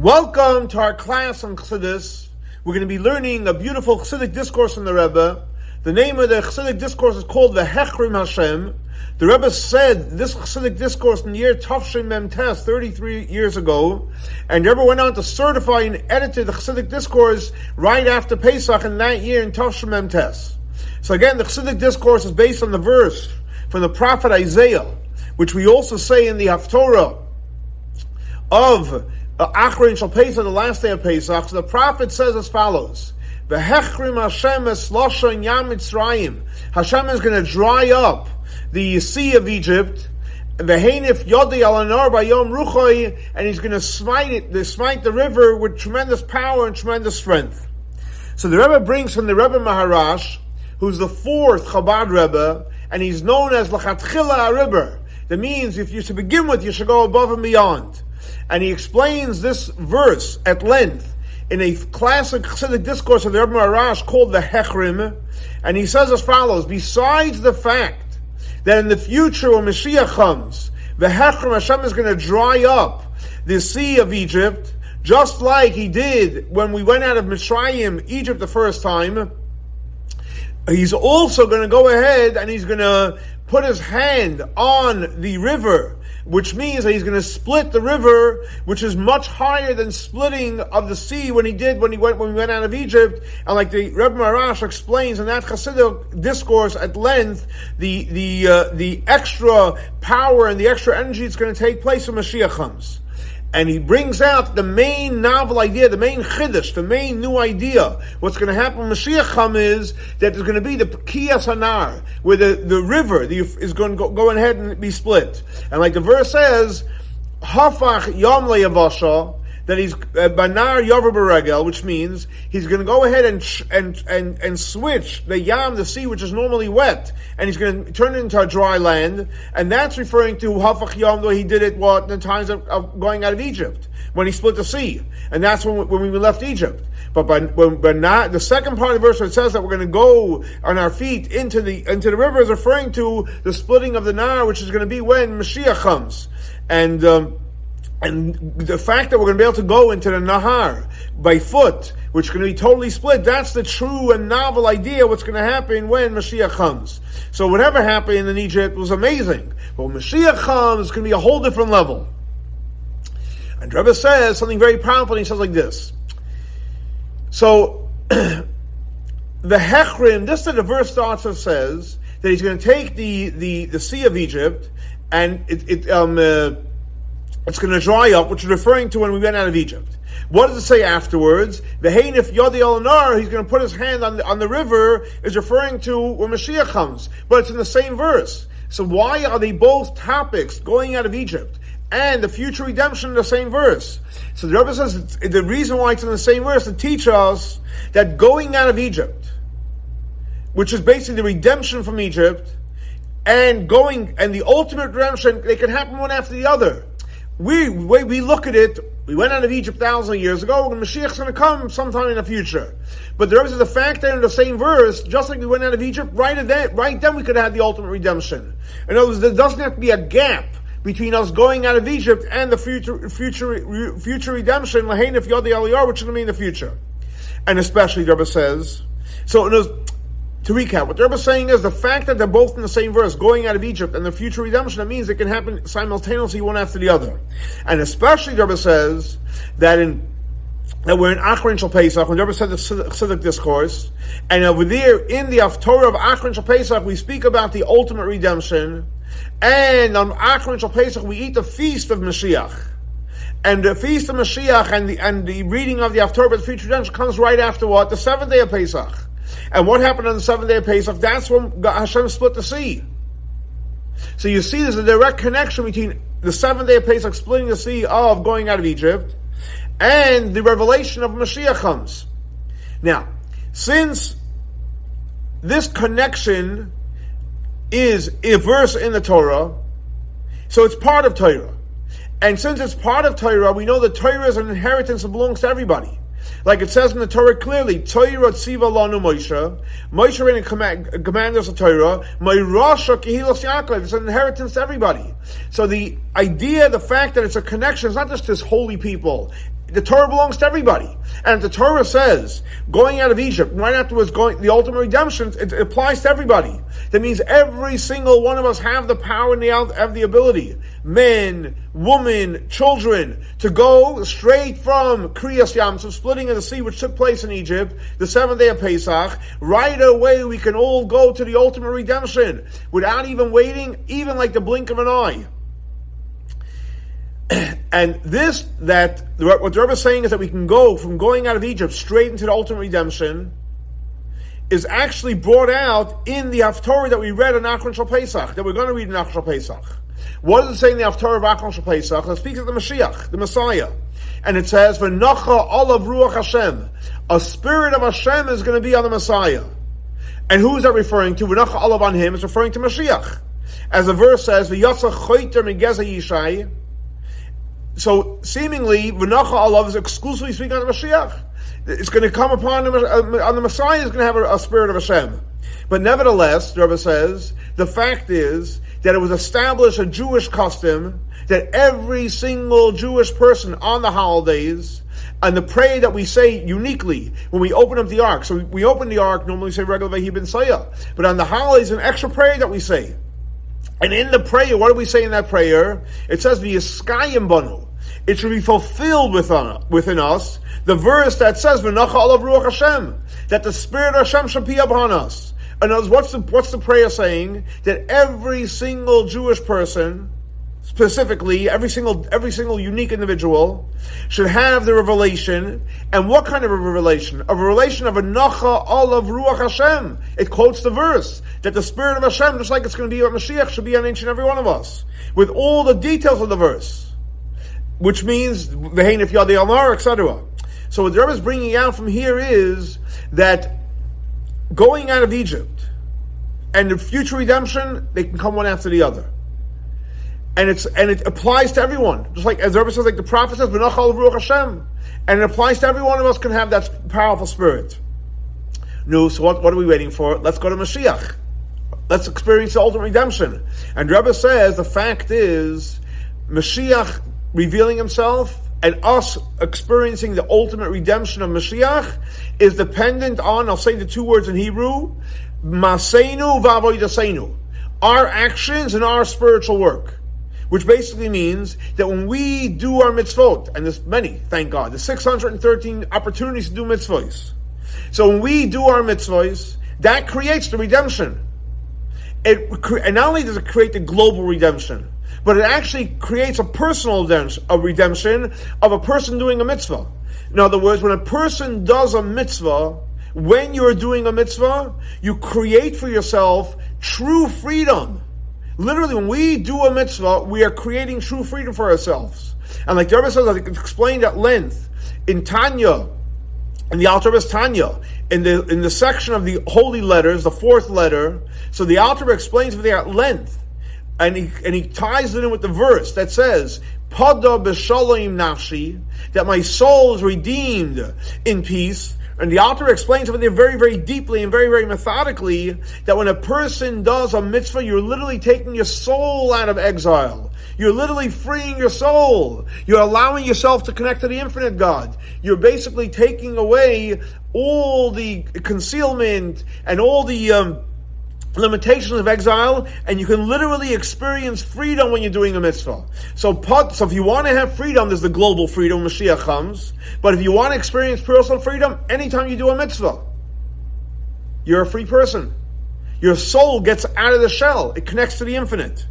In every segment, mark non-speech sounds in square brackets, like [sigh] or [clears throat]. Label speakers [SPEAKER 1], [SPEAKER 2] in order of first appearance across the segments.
[SPEAKER 1] Welcome to our class on Chassidus. We're going to be learning a beautiful Chassidic discourse from the Rebbe. The name of the Chassidic discourse is called the Hechrim Hashem. The Rebbe said this Chassidic discourse in the year Tafshin Mem Tes, 33 years ago, and the Rebbe went on to certify and edit the Chassidic discourse right after Pesach in that year in Tafshin Mem Tes. So again, the Chassidic discourse is based on the verse from the prophet Isaiah, which we also say in the Haftorah of Uh, Achrin shall Pesach, the last day of Pesach. So the prophet says as follows: "Vehechrim Hashem es yam Mitzrayim." Hashem is going to dry up the sea of Egypt. Vehenif Yodi Alanar by Yom Ruchoi, and he's going to smite it, smite the river with tremendous power and tremendous strength. So the Rebbe brings from the Rebbe Maharash, who's the fourth Chabad Rebbe, and he's known as Lachatchila Ariber. That means if you should begin with, you should go above and beyond and he explains this verse at length in a classic Chassidic discourse of the Rebbe Maharash called the Hechrim, and he says as follows: Besides the fact that in the future when Mashiach comes, the Hechrim Hashem is going to dry up the sea of Egypt, just like he did when we went out of Mitzrayim, Egypt, the first time. He's also going to go ahead and he's going to put his hand on the river which means that he's going to split the river, which is much higher than splitting of the sea when he did when he went when we went out of Egypt. And like the Rebbe Maharash explains in that Hasidic discourse at length, the the uh, the extra power and the extra energy that's going to take place when Mashiach comes and he brings out the main novel idea, the main chiddush, the main new idea. What's going to happen when Mashiach comes is that there's going to be the Kiyas Hanar, where the, the river the, is going to go, go ahead and be split. And like the verse says, Hafach Yom Le'yavasha, that he's uh, banar yover beregel, which means he's going to go ahead and and and and switch the yam, the sea, which is normally wet, and he's going to turn it into a dry land, and that's referring to hafach yam, though he did it what in the times of, of, going out of Egypt when he split the sea, and that's when when we left Egypt. But by, when, but not the second part of the verse where it says that we're going to go on our feet into the into the river is referring to the splitting of the Nile, which is going to be when Mashiach comes, and. Um, and the fact that we're going to be able to go into the Nahar by foot, which to be totally split, that's the true and novel idea what's going to happen when Mashiach comes. So whatever happened in Egypt was amazing. But when Mashiach comes, it's going to be a whole different level. And Rebbe says something very powerful, he says like this. So, [clears throat] the Hechrim, this is the verse starts and says that he's going to take the, the, the Sea of Egypt and it, it um, uh, it's going to dry up, which is referring to when we went out of Egypt. What does it say afterwards? The Hainif Yodi Olanar, he's going to put his hand on the, on the river, is referring to when Mashiach comes. But it's in the same verse. So why are they both topics, going out of Egypt and the future redemption in the same verse? So the Rebbe says the reason why it's in the same verse to teach us that going out of Egypt, which is basically the redemption from Egypt, and going, and the ultimate redemption, they can happen one after the other we way we look at it, we went out of Egypt thousands of years ago, and Mashiach's going to come sometime in the future. But there is the fact that in the same verse, just like we went out of Egypt, right then, right then we could have had the ultimate redemption. In other words, there doesn't have to be a gap between us going out of Egypt and the future future future redemption, Yodi Aliyar, which is going to be in the future. And especially, the Rebbe says, so in other to recap, what the Rebbe is saying is the fact that they're both in the same verse, going out of Egypt, and the future redemption, that means it can happen simultaneously, one after the other. And especially, the Rebbe says that in that we're in Achron Shal Pesach, when the Rebbe said the Chassidic discourse, and over there in the Haftorah of Achron Shal Pesach, we speak about the ultimate redemption, and on Achron Shal Pesach, we eat the feast of Mashiach. And the feast of Mashiach and the, and the reading of the Haftorah of the future redemption comes right after what? The seventh day of Pesach. And what happened on the seventh day of Pesach? That's when Hashem split the sea. So you see there's a direct connection between the seventh day of Pesach splitting the sea of going out of Egypt and the revelation of Mashiach comes. Now, since this connection is a verse in the Torah, so it's part of Torah. And since it's part of Torah, we know that Torah is an inheritance that belongs to everybody. Like it says in the Torah clearly, Torah tziva lanu Moshe. Moshe ran command, command us Torah. Morasha kehilas Yaakov. It's an inheritance to everybody. So the idea, the fact that it's a connection, it's not just this holy people. The Torah belongs to everybody. And the Torah says, going out of Egypt, right afterwards going, the ultimate redemption, it, it, applies to everybody. That means every single one of us have the power and the, have the ability, men, women, children, to go straight from Kriyas Yam, so splitting of the sea, which took place in Egypt, the seventh day of Pesach, right away we can all go to the ultimate redemption, without even waiting, even like the blink of an eye. [clears throat] and this, that, what the Rebbe is saying is that we can go from going out of Egypt straight into the ultimate redemption, is actually brought out in the Haftorah that we read in Achron Shal Pesach, that we're going to read in Achron Shal Pesach. What is it saying in the Haftorah of Achron Shal Pesach? It speaks of the Mashiach, the Messiah. And it says, V'nocha olav ruach Hashem. A spirit of Hashem is going to be on the Messiah. And who is that referring to? V'nocha olav on him is referring to Mashiach. As the verse says, V'yatza choyter migeza yishai, so seemingly, V'nacha Allah is exclusively speaking on the Mashiach. It's going to come upon the, uh, on the Messiah is going to have a, a, spirit of Hashem. But nevertheless, the Rebbe says, the fact is that it was established a Jewish custom that every single Jewish person on the holidays and the prayer that we say uniquely when we open up the ark. So we open the ark, normally say regular ben Saya. But on the holidays, an extra prayer that we say. And in the prayer, what do we say in that prayer? It says, the V'yiskayim banu it should be fulfilled within, within us the verse that says, "V'nacha alav ruach Hashem," that the Spirit of Hashem should be upon us. And what's the what's the prayer saying? That every single Jewish person, specifically every single every single unique individual, should have the revelation. And what kind of a revelation? A revelation of a nacha alav ruach Hashem. It quotes the verse that the Spirit of Hashem, just like it's going to be about Mashiach, should be on each and every one of us, with all the details of the verse which means vehenif yadi amar, etc. So what the Rebbe is bringing out from here is that going out of Egypt and the future redemption, they can come one after the other. And it's and it applies to everyone. Just like as the Rebbe says, like the prophet says, Ruach Hashem. And it applies to every one of us can have that powerful spirit. No, so what, what are we waiting for? Let's go to Mashiach. Let's experience the ultimate redemption. And Rebbe says the fact is Mashiach revealing himself and us experiencing the ultimate redemption of Mashiach is dependent on, I'll say the two words in Hebrew, Masenu v'avoidasenu. Our actions and our spiritual work. Which basically means that when we do our mitzvot, and there's many, thank God, there's 613 opportunities to do mitzvahs. So when we do our mitzvahs, that creates the redemption. It, and not only does it create the global redemption, but it actually creates a personal redemption of a person doing a mitzvah. In other words, when a person does a mitzvah, when you're doing a mitzvah, you create for yourself true freedom. Literally, when we do a mitzvah, we are creating true freedom for ourselves. And like the Rebbe says, I explained at length in Tanya, in the Alter Tanya, in the in the section of the holy letters, the fourth letter. So the Alter explains there at length and he, and he ties it in with the verse that says, Pada nafshi, that my soul is redeemed in peace. And the author explains over there very, very deeply and very, very methodically that when a person does a mitzvah, you're literally taking your soul out of exile. You're literally freeing your soul. You're allowing yourself to connect to the infinite God. You're basically taking away all the concealment and all the um, limitations of exile, and you can literally experience freedom when you're doing a mitzvah. So, so if you want to have freedom, there's the global freedom, when Mashiach comes. But if you want to experience personal freedom, anytime you do a mitzvah, you're a free person. Your soul gets out of the shell; it connects to the infinite.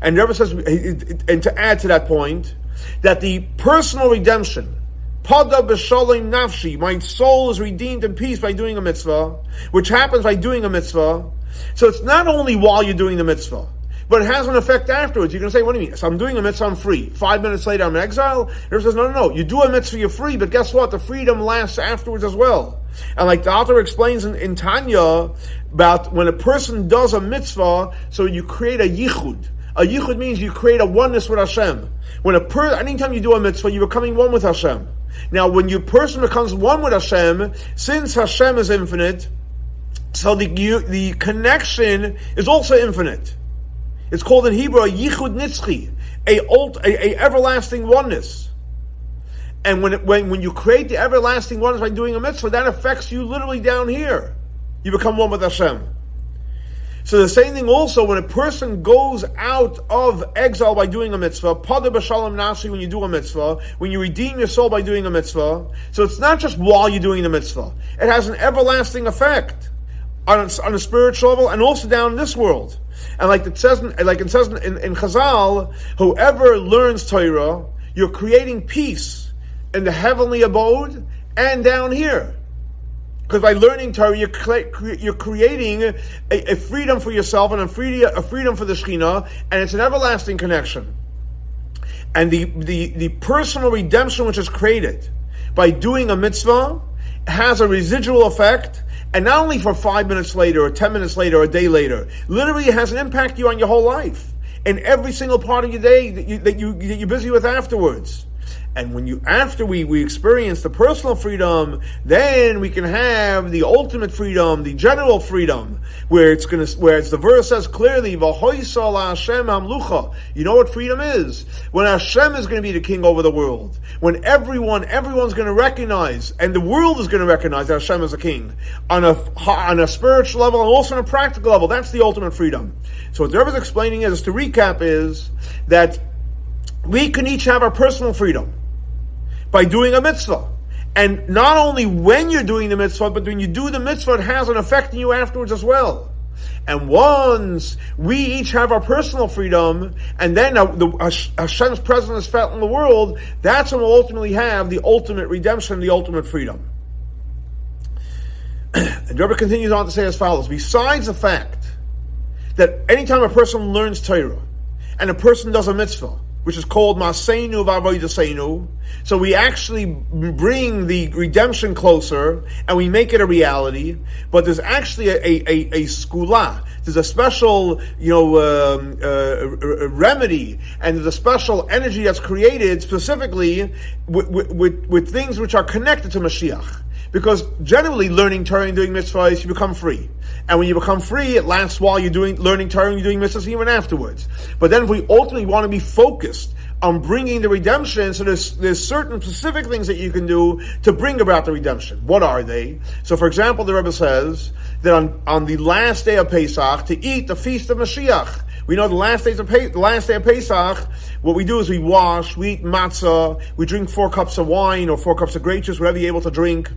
[SPEAKER 1] And Rebbe says, and to add to that point, that the personal redemption, Pada b'shalim nafshi, my soul is redeemed in peace by doing a mitzvah, which happens by doing a mitzvah. So it's not only while you're doing the mitzvah, but it has an effect afterwards. You're going to say, what do you mean? So I'm doing a mitzvah, I'm free. Five minutes later, I'm in exile. He says, no, no, no. You do a mitzvah, you're free, but guess what? The freedom lasts afterwards as well. And like the author explains in, in Tanya about when a person does a mitzvah, so you create a yichud. A yichud means you create a oneness with Hashem. When a per, anytime you do a mitzvah, you're becoming one with Hashem. Now, when your person becomes one with Hashem, since Hashem is infinite, so the, the connection is also infinite. It's called in Hebrew a yichud nitzchi, a, a, a everlasting oneness. And when, it, when, when you create the everlasting ones by doing a mitzvah, that affects you literally down here. You become one with Hashem. So the same thing also when a person goes out of exile by doing a mitzvah, pada b'shalom nafshi when you do a mitzvah, when you redeem your soul by doing a mitzvah. So it's not just while you're doing the mitzvah; it has an everlasting effect on a, on a spiritual level and also down in this world. And like it says, like it says in, in Chazal, whoever learns Torah, you're creating peace in the heavenly abode and down here. Because by learning Torah, you're, cre- you're creating a, a, freedom for yourself and a, free- a freedom for the Shekhinah, and it's an everlasting connection. And the, the, the personal redemption which is created by doing a mitzvah has a residual effect, and not only for five minutes later, or ten minutes later, or a day later, literally it has an impact you on your whole life, and every single part of your day that, you, that, you, that you're busy with afterwards. And when you, after we, we experience the personal freedom, then we can have the ultimate freedom, the general freedom, where it's gonna, where it's the verse says clearly, You know what freedom is? When Hashem is gonna be the king over the world. When everyone, everyone's gonna recognize, and the world is gonna recognize that Hashem is a king. On a, on a spiritual level and also on a practical level. That's the ultimate freedom. So what the Rebbe is explaining is, to recap is, that we can each have our personal freedom by doing a mitzvah. And not only when you're doing the mitzvah, but when you do the mitzvah, it has an effect on you afterwards as well. And once we each have our personal freedom, and then the, Hashem's presence is felt in the world, that's when we'll ultimately have the ultimate redemption, the ultimate freedom. [clears throat] and Rebbe continues on to say as follows: Besides the fact that anytime a person learns Torah and a person does a mitzvah, which is called Maseinu Vavoidasenu. So we actually bring the redemption closer and we make it a reality. But there's actually a, a, a, a skula. There's a special, you know, um, uh, remedy and there's a special energy that's created specifically with, with, with things which are connected to Mashiach. Because generally, learning Torah and doing mitzvahs, you become free. And when you become free, it lasts while you're doing learning Torah and you're doing mitzvahs even afterwards. But then if we ultimately want to be focused on bringing the redemption, so there's, there's certain specific things that you can do to bring about the redemption. What are they? So for example, the Rebbe says that on, on the last day of Pesach, to eat the feast of Mashiach, we know the last days of the last day of Pesach, what we do is we wash, we eat matzah, we drink four cups of wine or four cups of grape juice, whatever you're able to drink.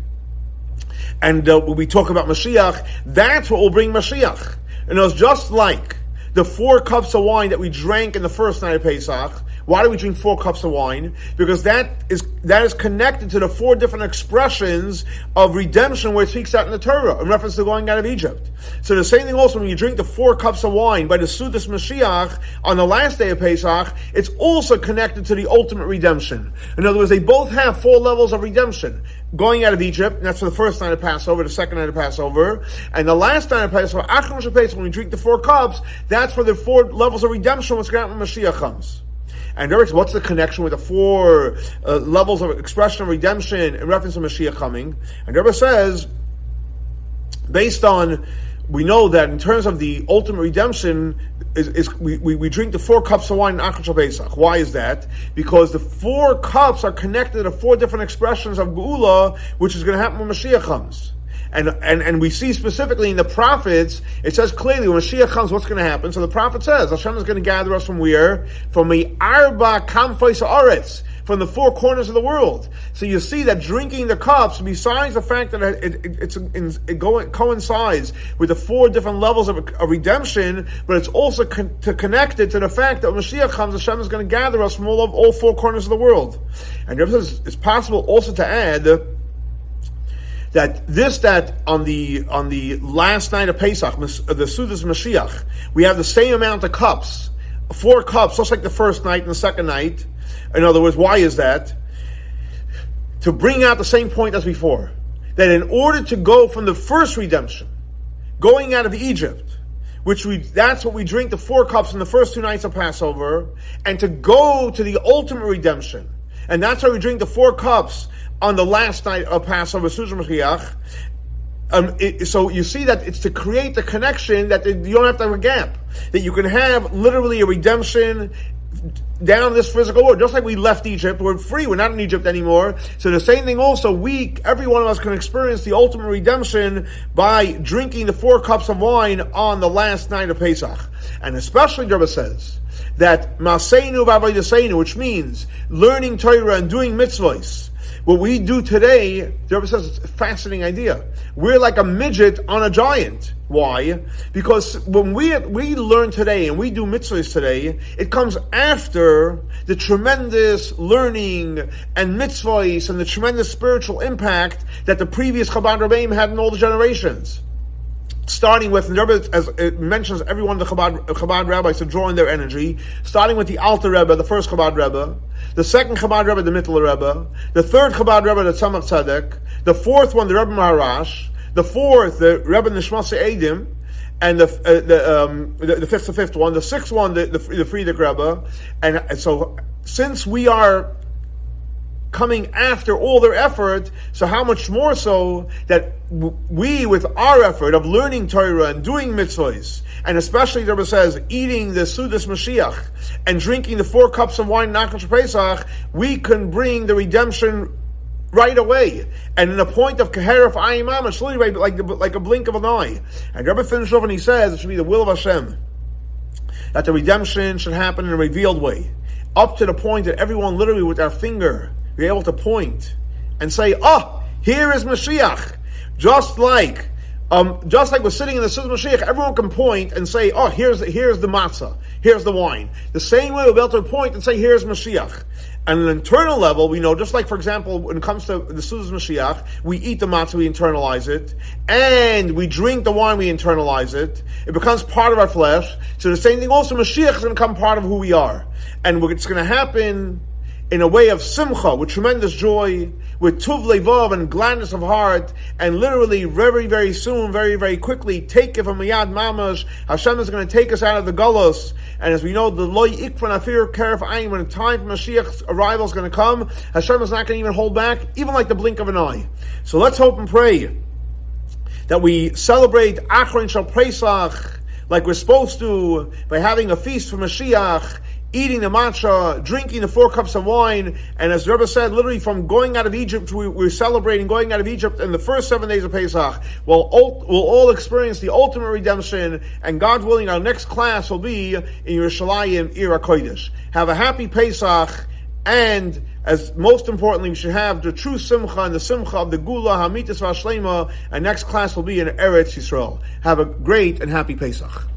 [SPEAKER 1] And uh, when we talk about Mashiach, that's what will bring Mashiach. And it was just like the four cups of wine that we drank in the first night of Pesach, why do we drink four cups of wine? Because that is that is connected to the four different expressions of redemption where it speaks out in the Torah in reference to going out of Egypt. So the same thing also when you drink the four cups of wine by the Sudas Mashiach on the last day of Pesach, it's also connected to the ultimate redemption. In other words, they both have four levels of redemption. Going out of Egypt, that's for the first night of Passover, the second night of Passover, and the last night of Passover, Achron Pesach, when we drink the four cups, that's for the four levels of redemption when Mashiach comes. And Derek, what's the connection with the four uh, levels of expression of redemption in reference to Mashiach coming? And Rebbe says, based on we know that in terms of the ultimate redemption, is, is we, we, we, drink the four cups of wine in Achar Pesach. Why is that? Because the four cups are connected to four different expressions of Geula, which is going to happen when Mashiach comes. And, and, and we see specifically in the prophets, it says clearly when Mashiach comes, what's going to happen? So the prophet says, Hashem is going to gather us from where? From the Arba Kamfais Aretz, from the four corners of the world. So you see that drinking the cups, besides the fact that it, it, it, go, coincides with the four different levels of, of redemption, but it's also con- to connected to the fact that when Mashiach comes, Hashem is going to gather us from all of all four corners of the world. And it's possible also to add that this that on the on the last night of Pesach, uh, the Sudas Mashiach, we have the same amount of cups, four cups, just like the first night and the second night. In other words, why is that? To bring out the same point as before, that in order to go from the first redemption, going out of Egypt, which we that's what we drink the four cups in the first two nights of Passover, and to go to the ultimate redemption, and that's why we drink the four cups on the last night of Passover, Sudas Mashiach. Um, it, so you see that it's to create the connection that you don't have to have a gap. That you can have literally a redemption down this physical world. Just like we left Egypt, we're free. We're not in Egypt anymore. So the same thing also, we, every one of us can experience the ultimate redemption by drinking the four cups of wine on the last night of Pesach. And especially, Rebbe says, that Maseinu Vavaydasenu, which means learning Torah and doing mitzvahs, what we do today, the Rebbe says it's a fascinating idea. We're like a midget on a giant. Why? Because when we we learn today and we do mitzvahs today, it comes after the tremendous learning and mitzvahs and the tremendous spiritual impact that the previous Chabad Rebbeim had in all the generations starting with, and the Rebbe as it mentions every one of the Chabad, Chabad rabbis to draw in their energy, starting with the Alter Rebbe, the first Chabad Rebbe, the second Chabad Rebbe, the Mittler Rebbe, the third Chabad Rebbe, the Tzemach Tzedek, the fourth one, the Rebbe Maharash, the fourth, the Rebbe Nishmas Edim, and the uh, the, um, the, the fifth, the fifth one, the sixth one, the the, the Frierdiker Rebbe, and so since we are coming after all their effort, so how much more so that we, with our effort of learning Torah and doing mitzvahs, and especially the Rebbe says, eating the Sudas Mashiach and drinking the four cups of wine Nachal Pesach, we can bring the redemption right away. And in the point of Keherif Ayimam, it's literally like, like a blink of an eye. And Rebbe finished off and he says, it should be the will of Hashem that the redemption should happen in a revealed way. Up to the point that everyone literally with their finger be able to point and say, oh, here is Mashiach. Just like, um, just like we're sitting in the Sudas Mashiach, everyone can point and say, oh, here's, here's the matzah, here's the wine. The same way we'll be able to point and say, here's Mashiach. And an internal level, we know, just like, for example, when it comes to the Sudas Mashiach, we eat the matzah, we internalize it, and we drink the wine, we internalize it. It becomes part of our flesh. So the same thing also, Mashiach is going to become part of who we are. And it's going to happen in a way of simcha, with tremendous joy, with tuv levav and gladness of heart, and literally very, very soon, very, very quickly, take it from Miyad Mamash. Hashem is going to take us out of the gullus. And as we know, the loy ikvan afir keref ayin, when the time for Mashiach's arrival is going to come, Hashem is not going to even hold back, even like the blink of an eye. So let's hope and pray that we celebrate Achron Shal Pesach like we're supposed to by having a feast for Mashiach eating the matzah, drinking the four cups of wine, and as Rebbe said, literally from going out of Egypt, we, we're celebrating going out of Egypt in the first seven days of Pesach. We'll all, we'll all experience the ultimate redemption, and God willing, our next class will be in Yerushalayim, Ira Kodesh. Have a happy Pesach, and as most importantly, we should have the true simcha and the simcha of the Geula Hamitas Vashlema, and next class will be in Eretz Yisrael. Have a great and happy Pesach.